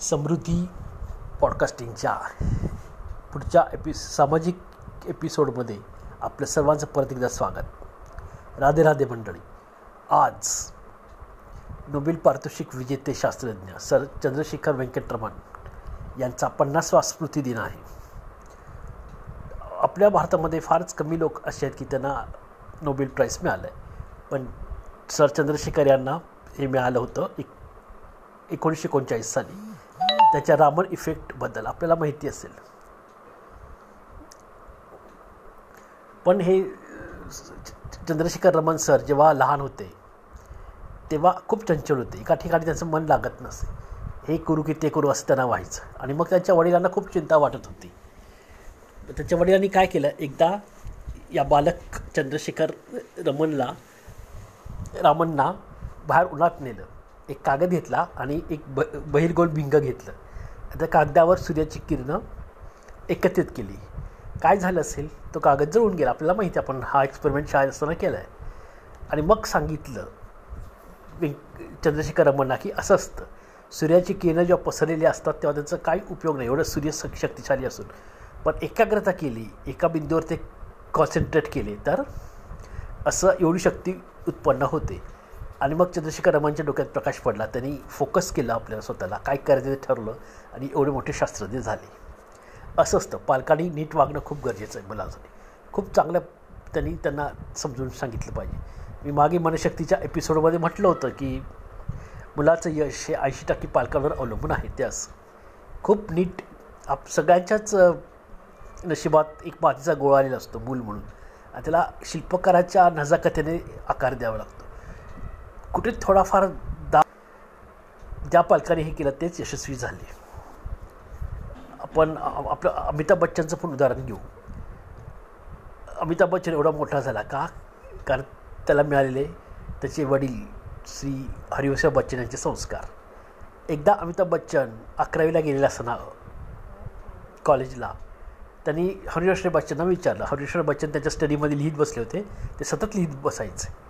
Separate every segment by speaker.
Speaker 1: समृद्धी पॉडकास्टिंगच्या पुढच्या एपि सामाजिक एपिसोडमध्ये आपल्या सर्वांचं परत एकदा स्वागत. राधे राधे मंडळी. आज नोबेल पारितोषिक विजेते शास्त्रज्ञ सर चंद्रशेखर व्यंकटरमण यांचा पन्नासवा स्मृती दिन आहे. आपल्या भारतामध्ये फारच कमी लोक असे आहेत की त्यांना नोबेल प्राईज मिळालं आहे पण सर चंद्रशेखर यांना हे मिळालं होतं एक एकोणीसशे एकोणचाळीस साली. त्याच्या रामन इफेक्टबद्दल आपल्याला माहिती असेल. पण हे चंद्रशेखर रमन सर जेव्हा लहान होते तेव्हा खूप चंचल होते. एका ठिकाणी त्यांचं मन लागत नसे. हे करू की ते करू असं त्यांना व्हायचं. आणि मग त्यांच्या वडिलांना खूप चिंता वाटत होती. त्याच्या वडिलांनी काय केलं? एकदा या बालक चंद्रशेखर रमनला रामनना बाहेर उन्हात नेलं. एक कागद घेतला आणि एक ब बहिरगोल भिंग घेतलं. त्या कागदावर सूर्याची किरणं एकत्रित केली. काय झालं असेल? तो कागद जळून गेला. आपल्याला माहिती आपण हा एक्सपेरिमेंट शाळेत असताना केला आहे आणि मग सांगितलं चंद्रशेखर रमणा की असं असतं. सूर्याची किरणं जेव्हा पसरलेली असतात तेव्हा त्याचा काही उपयोग नाही. एवढं सूर्य शक्तिशाली असून. पण एकाग्रता केली. एका बिंदूवर ते कॉन्सन्ट्रेट केले. तर असं एवढी शक्ती उत्पन्न होते. आणि मग चंद्रशेखर रमांच्या डोक्यात प्रकाश पडला. त्यांनी फोकस केला आपल्याला स्वतःला. काय करायचं ते ठरलं आणि एवढे मोठे शास्त्रज्ञ झाले. असं असतं. पालकांनी नीट वागणं खूप गरजेचं आहे मुलांसाठी खूप चांगल्या त्यांनी त्यांना समजून सांगितलं पाहिजे. मी मागे मनशक्तीच्या एपिसोडमध्ये म्हटलं होतं की मुलाचं यश हे ऐंशी टक्के पालकांवर अवलंबून आहे. त्यास खूप नीट आप सगळ्यांच्याच नशिबात एक मातीचा गोळा आलेला असतो मूल म्हणून. आणि त्याला शिल्पकाराच्या नजाकथेने आकार द्यावा लागतो. कुठे थोडाफार दा ज्या पालकांनी हे केलं तेच यशस्वी झाले. आपण आपलं अमिताभ बच्चनचं पण उदाहरण घेऊ. अमिताभ बच्चन एवढा मोठा झाला का? कारण त्याला मिळालेले त्याचे वडील श्री हरिवंश बच्चन यांचे संस्कार. एकदा अमिताभ बच्चन अकरावीला गेलेला असताना कॉलेजला त्यांनी हरिवंश बच्चनना विचारलं. हरिवंश बच्चन त्यांच्या स्टडीमध्ये लिहित बसले होते. ते सतत लिहित बसायचे.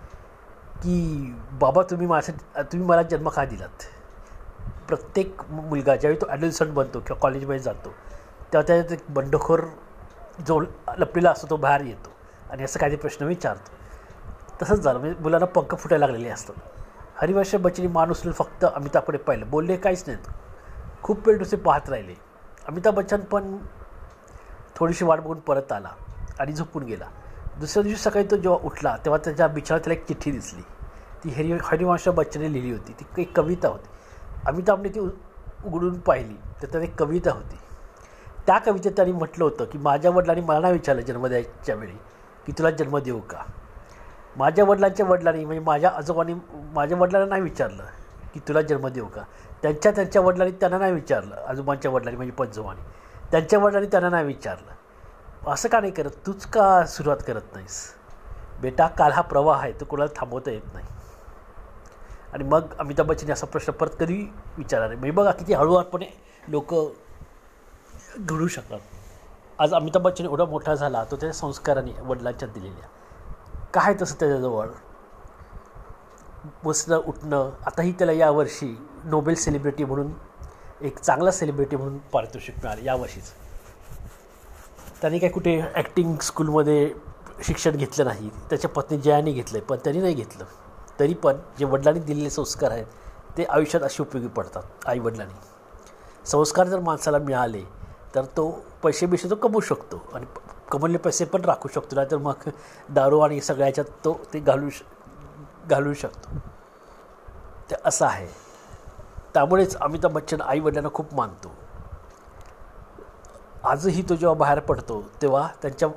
Speaker 1: की बाबा तुम्ही माझ्या तुम्ही मला जन्म का दिलात? प्रत्येक मुलगा ज्यावेळी तो ॲडल्संट बनतो किंवा कॉलेजमध्ये जातो तेव्हा त्याच्यात एक बंडखोर जो लपलेला असतो तो बाहेर येतो आणि असं काही प्रश्न विचारतो. तसंच झालं. म्हणजे मुलांना पंख फुटायला लागलेले असतात. हरिवंश बच्चनी मान उचलून फक्त अमिताभकडे पाहिलं. बोलले काहीच नाहीत खूप वेळ दुसरे पाहत राहिले. अमिताभ बच्चन पण थोडीशी वाट बघून परत आला आणि झोपून गेला. दुसऱ्या दिवशी सकाळी तो जेव्हा उठला तेव्हा त्याच्या बिछावर त्याला एक चिठ्ठी दिसली. ती हरि हरिवंश बच्चनने लिहिली होती. ती एक कविता होती. अमिताभने ती उघडून पाहिली. तर त्यात एक कविता होती. त्या कवितेत त्यांनी म्हटलं होतं की माझ्या वडिलांनी मला नाही विचारलं जन्म द्यायच्या वेळी की तुला जन्म देऊ का? माझ्या वडिलांच्या वडिलांनी म्हणजे माझ्या आजोबांनी माझ्या वडिलांना नाही विचारलं की तुला जन्म देऊ का? त्यांच्या त्यांच्या वडिलांनी त्यांना नाही विचारलं. आजोबांच्या वडिलांनी म्हणजे पंजोबांनी त्यांच्या वडिलांनी त्यांना नाही विचारलं. असं का नाही करत? तूच का सुरुवात करत नाहीस? बेटा काल हा प्रवाह आहे तो कोणाला थांबवता येत नाही. आणि मग अमिताभ बच्चन असा प्रश्न परत कधी विचारणार नाही? म्हणजे बघा किती हळूवारपणे लोक घडू शकतात. आज अमिताभ बच्चन एवढा मोठा झाला तो त्याच्या संस्काराने वडिलांच्या दिलेल्या. काय तसं त्याच्याजवळ? बसणं उठणं आताही त्याला यावर्षी नोबेल सेलिब्रिटी म्हणून एक चांगला सेलिब्रिटी म्हणून पारितोषिक मिळालं यावर्षीच त्यांनी काय कुठे ॲक्टिंग स्कूलमध्ये शिक्षण घेतलं नाही. त्याच्या पत्नी जयाने घेतलं पण त्यांनी नाही घेतलं. तरी पण जे वडिलांनी दिलेले संस्कार आहेत ते आयुष्यात असे उपयोगी पडतात आई वडिलांनी संस्कार जर माणसाला मिळाले तर तो पैसे बिसे तो कमवू शकतो. आणि कमवले पैसे पण राखू शकतो नाही तर मग दारू आणि सगळ्याच्यात तो ते घालू श घालू शकतो. ते असं आहे. त्यामुळेच अमिताभ बच्चन आई वडिलांना खूप मानतो. आजही तो जेव्हा बाहेर पडतो तेव्हा त्यांच्या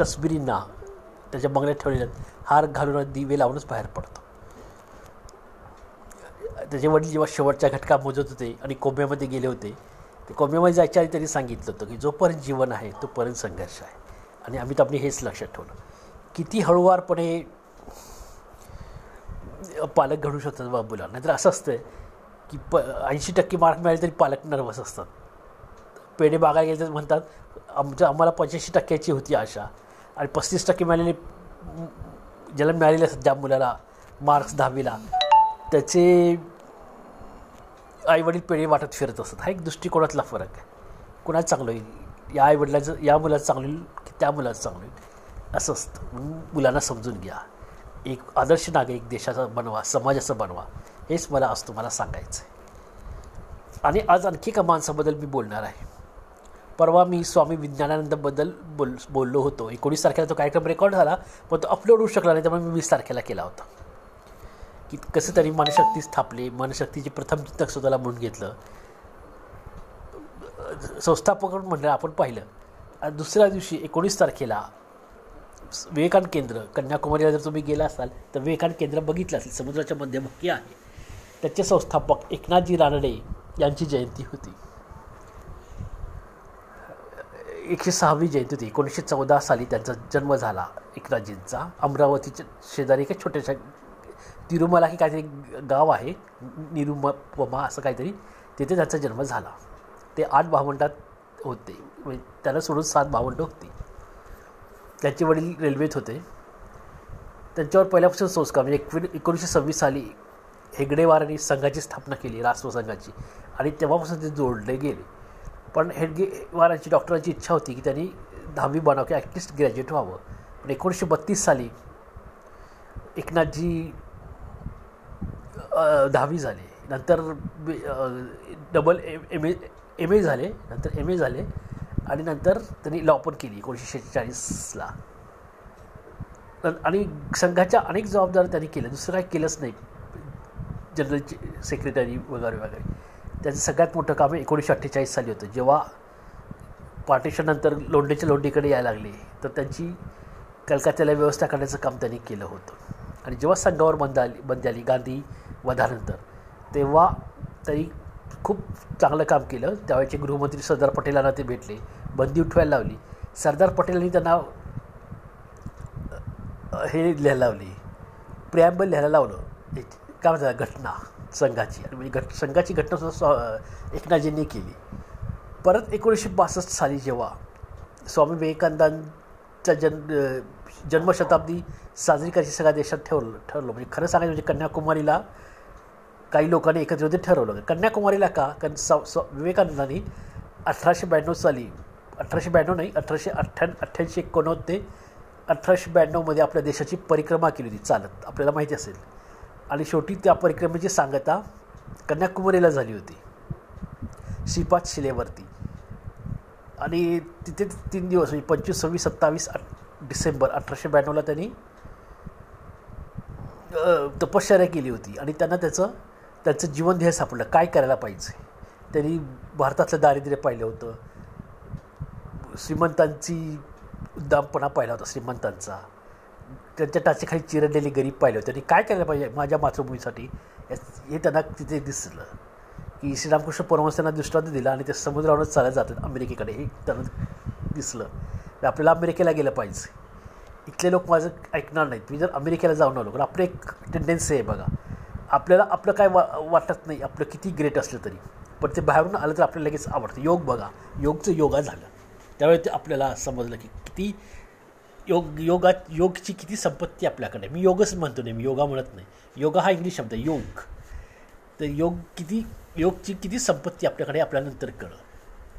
Speaker 1: तस्बिरींना त्याच्या बंगल्यात ठेवलेल्या हार घालून दिवे लावूनच बाहेर पडतो. त्याचे वडील जेव्हा शेवटच्या घटका मोजत होते आणि कोंब्यामध्ये गेले होते ते कोंब्यामध्ये जायच्या आधी त्यांनी सांगितलं होतं की जोपर्यंत जीवन आहे तोपर्यंत संघर्ष आहे. आणि अमिताभने हेच लक्षात ठेवलं. किती हळूवारपणे पालक घडू शकतात बाबूला नाहीतर असं असतं की प ऐंशी टक्के मार्क मिळाले तरी पालक नर्वस असतात. पेढे बागायला गेले तर म्हणतात आमच्या आम्हाला पंच्याऐंशी टक्क्याची होती आशा आणि पस्तीस टक्के मिळालेले ज्याला मिळालेले असतात ज्या मुलाला मार्क्स दहावीला त्याचे आईवडील पेढे वाटत फिरत असतात. हा एक दृष्टिकोनातला फरक आहे. कुणाला चांगलं होईल? या आईवडिलाचं या मुलाचं चांगलं होईल की त्या मुलाचं चांगलं होईल? असं असतं. म्हणून मुलांना समजून घ्या. एक आदर्श नागरिक देशाचा बनवा समाजाचा बनवा. हेच मला आज तुम्हाला सांगायचं आहे आणि आज आणखी एका माणसाबद्दल मी बोलणार आहे. परवा मी स्वामी विज्ञानानंदबद्दल बोल बोललो होतो. एकोणीस तारखेला तो कार्यक्रम रेकॉर्ड झाला पण तो अपलोड होऊ शकला नाही त्यामुळे मी वीस तारखेला केला होता. की कसं तरी मनशक्ती स्थापली मनशक्तीचे प्रथम चिंतक स्वतःला म्हणून घेतलं. संस्थापक म्हणलं आपण पाहिलं. आणि दुसऱ्या दिवशी एकोणीस तारखेला विवेकानंद केंद्र कन्याकुमारीला जर तुम्ही गेला असाल तर विवेकानंद केंद्र बघितलं असेल समुद्राच्या मध्यभागी आहे. त्याचे संस्थापक एकनाथजी रानडे यांची जयंती होती. एकशे सहावी जयंती होती. एकोणीसशे चौदा साली त्यांचा जन्म झाला एकनाथजींचा. अमरावतीच्या शेजारी एका छोट्याशा तिरुमला की काहीतरी गाव आहे. निरुमपमा असं काहीतरी. तिथे त्यांचा जन्म झाला. ते आठ भावंडात होते. म्हणजे त्याला सोडून सात भावंड होती. त्यांचे वडील रेल्वेत होते. त्यांच्यावर पहिल्यापासून संस्कार म्हणजे एकवी एकोणीसशे सव्वीस साली हेगडेवारांनी संघाची स्थापना केली राष्ट्र संघाची. आणि तेव्हापासून ते जोडले गेले. पण हेडगेवारांची डॉक्टरांची इच्छा होती की त्यांनी दहावी बनाव की ॲटलिस्ट ग्रॅज्युएट व्हावं. पण एकोणीसशे बत्तीस साली एकनाथजी दहावी झाले. नंतर double M A M A झाले. नंतर एम ए झाले. आणि नंतर त्यांनी लॉ पण केली एकोणीसशे शेहेचाळीसला. आणि संघाच्या अनेक जबाबदाऱ्या त्यांनी केल्या. दुसरं काय केलंच नाही. जनरल सेक्रेटरी वगैरे वगैरे. त्याचं सगळ्यात मोठं काम एकोणीसशे अठ्ठेचाळीस साली होतं. जेव्हा पार्टिशननंतर लोंढेच्या लोंढीकडे यायला लागले तर त्यांची कलकत्त्याला व्यवस्था करण्याचं काम त्यांनी केलं होतं. आणि जेव्हा संघावर बंद आली बंदी आली गांधी वधानंतर तेव्हा त्यांनी खूप चांगलं काम केलं. त्यावेळेचे गृहमंत्री सरदार पटेलांना ते भेटले. बंदी उठवायला लावली. सरदार पटेलांनी त्यांना हे लिहायला लावली. प्रिॲम्बल लिहायला लावलं. काय म्हणतात घटना संघाची. आणि म्हणजे घट संघाची घटनासुद्धा एकनाथजींनी केली. परत एकोणीसशे बासष्ट साली जेव्हा स्वामी विवेकानंदांचा जन्म जन्मशताब्दी साजरी करायची सगळ्या देशात ठेवलं ठरलं म्हणजे खरं सांगायचं म्हणजे कन्याकुमारीला काही लोकांनी एकत्र होते ठरवलं कन्याकुमारीला का? कारण स स विवेकानंदांनी अठराशे ब्याण्णव साली अठराशे ब्याण्णव नाही अठराशे अठ्ठ्या अठ्ठ्याऐंशी एकोणनव्वद ते अठराशे ब्याण्णवमध्ये आपल्या देशाची परिक्रमा केली होती चालत. आपल्याला माहिती असेल. आणि शेवटी त्या परिक्रमेची सांगता कन्याकुमारीला झाली होती. श्रीपाद शिलेवरती. आणि तिथे तीन दिवस म्हणजे पंचवीस सव्वीस सत्तावीस डिसेंबर अठराशे ब्याण्णवला त्यांनी तपश्चर्या केली होती. आणि त्यांना त्याचं त्यांचं जीवन ध्येय सापडलं. काय करायला पाहिजे? त्यांनी भारतातलं दारिद्र्य पाहिलं होतं. श्रीमंतांची उद्दामपणा पाहिला होता श्रीमंतांचा. त्यांच्या टाचेखाली चिरडलेली गरीब पाहिलं होतं. आणि काय करायला पाहिजे माझ्या मातृभूमीसाठी? हे त्यांना तिथे दिसलं. की श्रीरामकृष्ण परमहंसांना दृष्टांत दिला आणि ते समुद्रावरच चालत जातात अमेरिकेकडे. हे त्यांना दिसलं. आपल्याला अमेरिकेला गेलं पाहिजे. इथले लोक माझं ऐकणार नाहीत. मी जर अमेरिकेला जाऊन आलो तर आपलं एक टेंडन्सी आहे बघा. आपल्याला आपलं काय वा वाटत नाही. आपलं किती ग्रेट असलं तरी. पण ते बाहेरून आलं तर आपल्याला लगेच आवडतं. योग बघा. योगचं योगा झालं. त्यावेळी ते आपल्याला समजलं की किती योग योगा योगची किती संपत्ती आपल्याकडे. मी योगच म्हणतो नाही मी योगा म्हणत नाही. योगा हा इंग्लिश शब्द आहे योग. तर योग किती योगची किती संपत्ती आपल्याकडे आपल्यानंतर कळलं.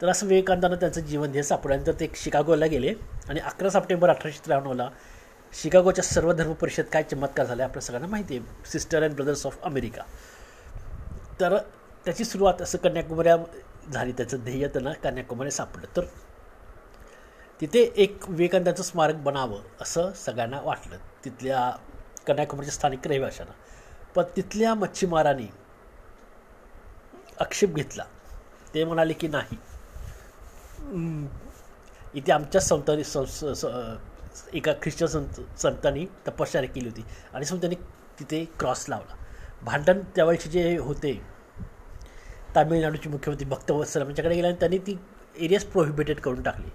Speaker 1: तर असं विवेकानंदानं त्यांचं जीवन ध्येय सापडल्यानंतर ते शिकागोला गेले. आणि अकरा सप्टेंबर अठराशे त्र्याण्णवला शिकागोच्या सर्व धर्म परिषद काय चमत्कार झाला आपल्या सगळ्यांना माहिती आहे. Sister and brothers of America तर त्याची सुरुवात असं कन्याकुमारी झाली. त्याचं ध्येय त्यांना कन्याकुमारी सापडलं. तर तिथे एक विवेकानंदाचं स्मारक बनावं असं सगळ्यांना वाटलं. तिथल्या कन्याकुमारीच्या स्थानिक रहिवाशांना. पण तिथल्या मच्छीमारांनी आक्षेप घेतला. ते म्हणाले की नाही. इथे आमच्या संतांनी एका ख्रिश्चन संत संतांनी तपश्चर्या केली होती. आणि संतांनी त्यांनी तिथे क्रॉस लावला. भांडण त्यावेळेचे जे होते तामिळनाडूचे मुख्यमंत्री भक्तवत्सल यांच्याकडे गेले आणि त्यांनी ती एरियाज प्रोहिबिटेड करून टाकली.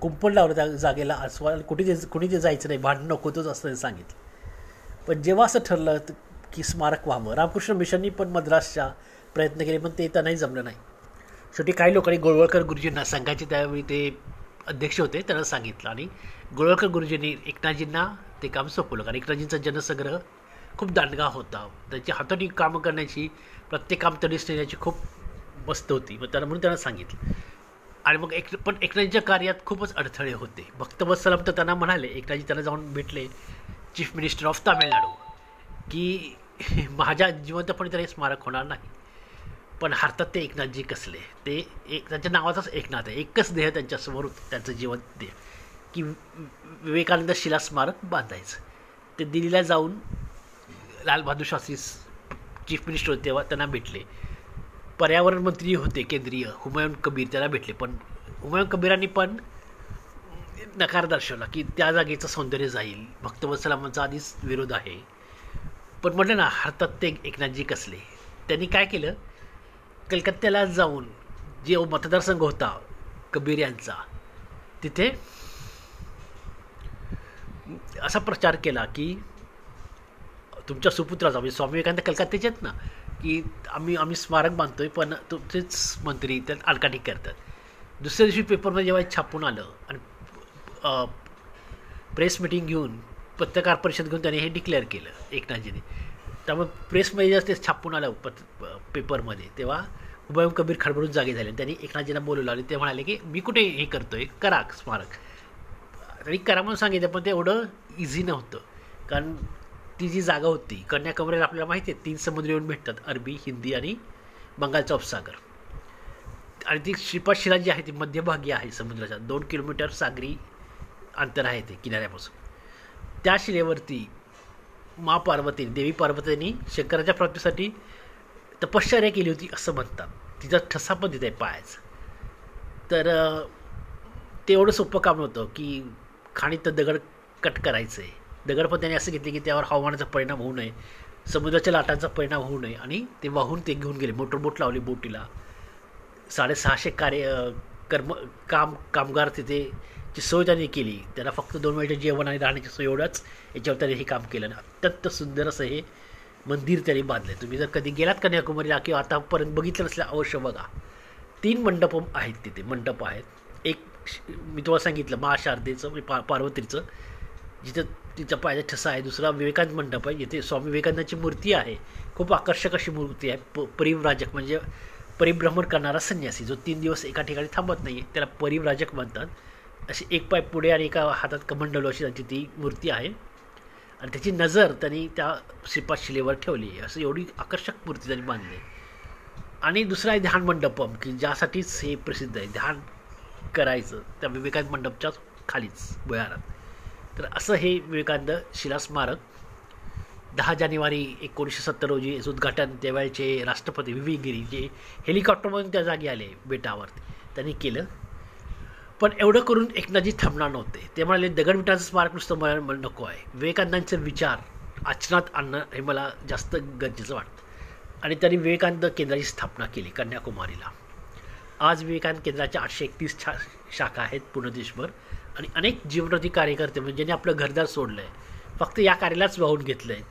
Speaker 1: कुंपण लावलं त्या जागेला अस्वाल कुठे जे कुणी ते जायचं नाही भांडण नकोतच असं सांगितलं. पण जेव्हा असं ठरलं की स्मारक व्हावं रामकृष्ण मिशननी पण मद्रासच्या प्रयत्न केले पण ते त्यांनाही जमलं नाही. शेवटी काही लोकांनी गोळवळकर गुरुजींना संघाचे त्यावेळी ते अध्यक्ष होते त्यांना सांगितलं. आणि गोळवळकर गुरुजींनी एकनाथजींना ते काम सोपवलं कारण एकनाथजींचा जनसंग्रह खूप दांडगा होता. त्याची हातोटी कामं करण्याची प्रत्येक काम तडीस नेण्याची खूप मस्त होती. मग त्यांना म्हणून त्यांना सांगितलं. आणि मग एक पण एकनाथजीच्या कार्यात खूपच अडथळे होते. भक्तवत्सलम तर त्यांना म्हणाले एकनाथजी त्यांना जाऊन भेटले चीफ मिनिस्टर ऑफ तामिळनाडू की माझ्या जिवंतपणे तर हे स्मारक होणार नाही. पण हरतात ते एकनाथजी कसले? ते एक त्यांच्या नावाचाच एकनाथ आहे. एकच देह त्यांच्यासमोर त्यांचं जीवन देह की विवेकानंद शिला स्मारक बांधायचं. ते दिल्लीला जाऊन लालबहादूर शास्त्री चीफ मिनिस्टर होते तेव्हा त्यांना भेटले. पर्यावरण मंत्री होते केंद्रीय हुमायून कबीर त्याला भेटले. पण हुमायून कबीरांनी पण नकार दर्शवला की त्या जागेचं सौंदर्य जाईल. भक्तवत्सलामांचा आधीच विरोध आहे. पण म्हटलं ना हरतात ते एकनाथजी कसले? त्यांनी काय केलं? कलकत्त्याला जाऊन जे मतदारसंघ होता कबीर यांचा तिथे असा प्रचार केला की तुमच्या सुपुत्राचा म्हणजे स्वामी विवेकानंद कलकत्त्याचे आहेत ना की आम्ही आम्ही स्मारक बांधतोय पण तुमचेच मंत्री त्यात आडकाठी करतात. दुसऱ्या दिवशी पेपरमध्ये जेव्हा छापून आलं आणि प्रेस मिटिंग घेऊन पत्रकार परिषद घेऊन त्याने हे डिक्लेअर केलं एकनाथजीने. त्यामुळे प्रेसमध्ये जेव्हा ते छापून आलं पत पेपरमध्ये तेव्हा हुमायून कबीर खडबडून जागे झाले त्यांनी एकनाथजींना बोलवलं आणि ते म्हणाले की मी कुठे हे करतोय? करा स्मारक. आणि करा म्हणून सांगितलं पण ते एवढं इझी नव्हतं. कारण ती जी जागा होती कन्याकुमारीला आपल्याला माहिती आहे तीन समुद्र येऊन भेटतात अरबी हिंदी आणि बंगालचा उपसागर. आणि ती शिला जी आहे ती मध्यभागी आहे समुद्राच्या दोन किलोमीटर सागरी अंतर आहे ते किनाऱ्यापासून. त्या शिलेवरती मा पार्वती देवी पार्वतींनी शंकराच्या प्राप्तीसाठी तपश्चर्या केली होती असं म्हणतात. तिचा ठसा पण तिथे पायाचा. तर ते एवढं सोपं काम नव्हतं की खाणीत दगड कट करायचं. आहे दगड पण त्याने असं घेतले की त्यावर हवामानाचा परिणाम होऊ नये समुद्राच्या लाटांचा परिणाम होऊ नये आणि ते वाहून ते घेऊन गेले. मोटरबोट लावली बोटीला. साडेसहाशे कार्य कर्म काम कामगार तिथे ची सोय त्यांनी केली त्याला फक्त दोन वेळेचे जेवण आणि राहण्याची सोय एवढंच याच्यावर त्यांनी हे काम केलं आणि अत्यंत सुंदर असं हे मंदिर त्यांनी बांधलं तुम्ही जर कधी गेलात कन्याकुमारीला किंवा आतापर्यंत बघितलं नसलं अवश्य बघा. तीन मंडप आहेत तिथे मंडप आहेत. एक मी तुम्हाला सांगितलं महाशारदेचं शारदेचं पा पार्वतीचं जिथं तिचा पायाचा ठसा आहे दुसरा विवेकानंद मंडप आहे जिथे स्वामी विवेकानंदाची मूर्ती आहे. खूप आकर्षक अशी मूर्ती आहे. प परिव्राजक म्हणजे परिभ्रमण करणारा संन्यासी जो तीन दिवस एका ठिकाणी थांबत नाही आहे त्याला परिव्राजक म्हणतात. अशी एक पाय पुढे आणि एका हातात कमंडलो अशी त्यांची ती मूर्ती आहे. आणि त्याची नजर त्यांनी त्या श्रीपाद शिलेवर ठेवली आहे. असं एवढी आकर्षक मूर्ती त्यांनी बांधली आणि दुसरा आहे ध्यान मंडपम की ज्यासाठीच हे प्रसिद्ध आहे. ध्यान करायचं त्या विवेकानंद मंडपच्याच खालीच भुयारात. तर असं हे विवेकानंद शिला स्मारक दहा जानेवारी एकोणीसशे सत्तर रोजी उद्घाटन त्यावेळेचे राष्ट्रपती व्ही. गिरी जे हेलिकॉप्टरमधून त्या जागी आले बेटावर. त्यांनी केलं. पण एवढं करून एकनाथजी थांबणार नव्हते. ते म्हणाले दगडविटाचं स्मारक नुसतं मला नको आहे. विवेकानंदांचे विचार आचरणात आणणं हे मला जास्त गरजेचं वाटतं. आणि त्यांनी विवेकानंद केंद्राची स्थापना केली कन्याकुमारीला. आज विवेकानंद केंद्राच्या आठशे एकतीस छा शाखा आहेत पूर्ण देशभर. आणि अनेक जीवनरती कार्यकर्ते म्हणजे ज्यांनी आपलं घरदार सोडलं आहे फक्त या कार्यालाच वाहून घेतलं आहे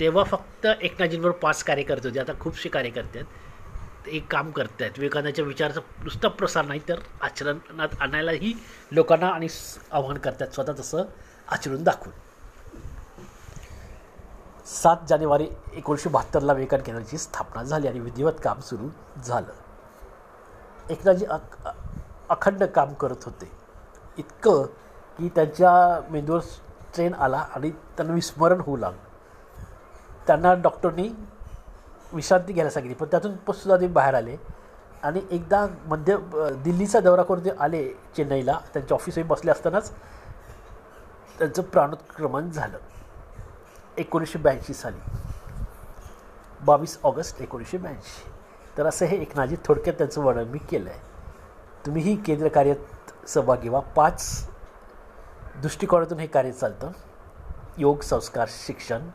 Speaker 1: तेव्हा फक्त एकनाथजींवर पाच कार्यकर्ते होते. आता खूपसे कार्यकर्ते आहेत. एक काम करत आहेत विवेकानंदाच्या विचाराचा नुसता प्रसार नाही तर आचरणात आणायलाही लोकांना आणि आव्हान करतात स्वतः तसं आचरून दाखवून. सात जानेवारी एकोणीसशे बहात्तरला विवेकान केंद्राची स्थापना झाली आणि विधिवत काम सुरू झालं. एकनाथजी अख अखंड काम करत होते. इतकं की त्यांच्या मेंदूवर ट्रेन आला आणि त्यांना विस्मरण होऊ लागलं. त्यांना डॉक्टरनी विश्रांती घ्यायला सांगितली पण त्यातून सुद्धा ते बाहेर आले. आणि एकदा मध्य दिल्लीचा दौरा करून ते आले चेन्नईला त्यांच्या ऑफिसमध्ये बसले असतानाच त्यांचं प्राणोत्क्रमण झालं. एकोणीसशे ब्याऐंशी साली. बावीस ऑगस्ट एकोणीसशे ब्याऐंशी. तर असं हे एकनाजी थोडक्यात त्यांचं वर्णन मी केलं आहे तुम्हीही केंद्र कार्यात सहभागी व्हा. पाच दृष्टिकोनातून हे कार्य चालतं. योग संस्कार शिक्षण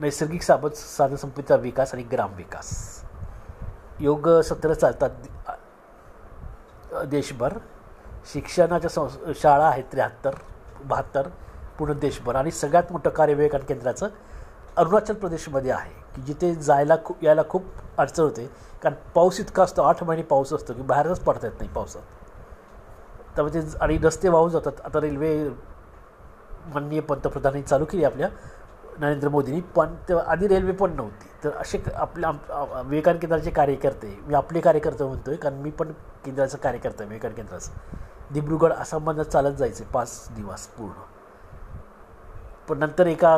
Speaker 1: नैसर्गिक साबत साधनसंपत्तीचा विकास आणि ग्रामविकास योग सत्र चालतात देशभर. शिक्षणाच्या संस शाळा आहेत त्र्याहत्तर बहात्तर पूर्ण देशभर. आणि सगळ्यात मोठं कार्य विवेकान केंद्राचं अरुणाचल प्रदेशमध्ये आहे की जिथे जायला खूप यायला खूप अडचण होते. कारण पाऊस इतका असतो आठ महिने पाऊस असतो की बाहेरच पडता येत नाही पावसात. त्यामुळे म्हणजे ते आणि रस्ते वाहून जातात. आता रेल्वे माननीय पंतप्रधानांनी चालू केली आपल्या नरेंद्र मोदींनी पण तेव्हा आधी रेल्वे पण नव्हती. तर असे आपल्या आपले आम- केंद्राचे कार्यकर्ते मी आपले कार्यकर्ते आहे कारण मी पण केंद्राचं कार्यकर्ता आहे विवेकान केंद्राचा. दिब्रुगड आसाममधनं चालत जायचे पाच दिवस पूर्ण. पण नंतर एका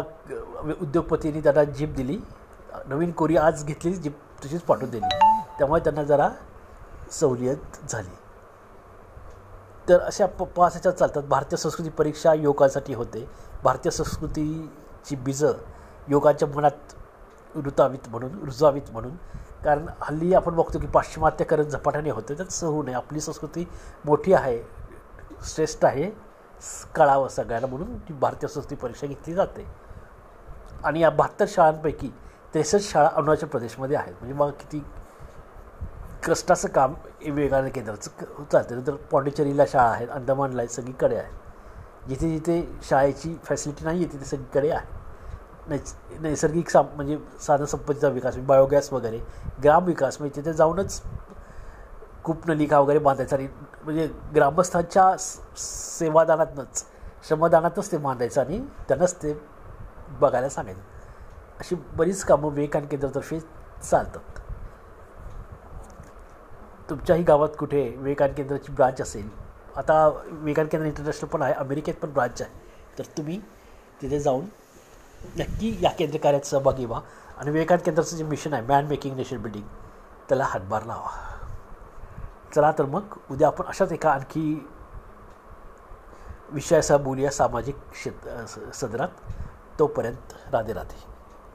Speaker 1: उद्योगपतींनी त्यांना जीप दिली. नवीन कोरी आज घेतलेली जीप तशीच पाठवून दिली. त्यामुळे त्यांना जरा सवलियत झाली. तर अशा प पाच ह्याच्यात चालतात. भारतीय संस्कृती परीक्षा योगासाठी होते. भारतीय संस्कृतीची बीजं योगाच्या मनात रुतावीत म्हणून रुजावीत म्हणून. कारण हल्ली आपण बघतो की पाश्चिमात्यकरण झपाट्याने होते. तर सहू होऊ नये. आपली संस्कृती मोठी आहे श्रेष्ठ आहे कळावं सगळ्यांना म्हणून ती भारतीय संस्कृती परीक्षा घेतली जाते. आणि या बहात्तर शाळांपैकी त्रेसष्ट शाळा अरुणाचल प्रदेशमध्ये आहेत. म्हणजे मग किती कष्टाचं काम वेगळ्या केंद्राचं क- चालतं नंतर पॉंडिचेरीला शाळा आहेत अंदमानला आहेत सगळीकडे आहे. जिथे जिथे शाळेची फॅसिलिटी नाही आहे तिथे सगळीकडे आहे. नैस नैसर्गिक साम म्हणजे साधनसंपत्तीचा विकास म्हणजे बायोगॅस वगैरे ग्राम विकास म्हणजे तिथे जाऊनच कूपनलिका वगैरे बांधायचं आणि म्हणजे ग्रामस्थांच्या सेवादानातनंच श्रमदानातच ते बांधायचं आणि त्यांनाच ते बघायला सांगायचं. अशी बरीच कामं विवेकान केंद्रातर्फे चालतात. तुमच्याही गावात कुठे विवेकान केंद्राची ब्रांच असेल आता विवेकान केंद्र इंटरनॅशनल पण आहे अमेरिकेत पण ब्रांच आहे तर तुम्ही तिथे जाऊन नक्की या केंद्र कार्यात सहभागी व्हा. आणि विवेकान केंद्राचं जे मिशन आहे मॅन मेकिंग नेशन बिल्डिंग त्याला हातभार लावा. चला तर मग उद्या आपण अशाच एका आणखी विषयासह बोलूया सामाजिक क्षेत्र सदरात. तोपर्यंत राधे राधे.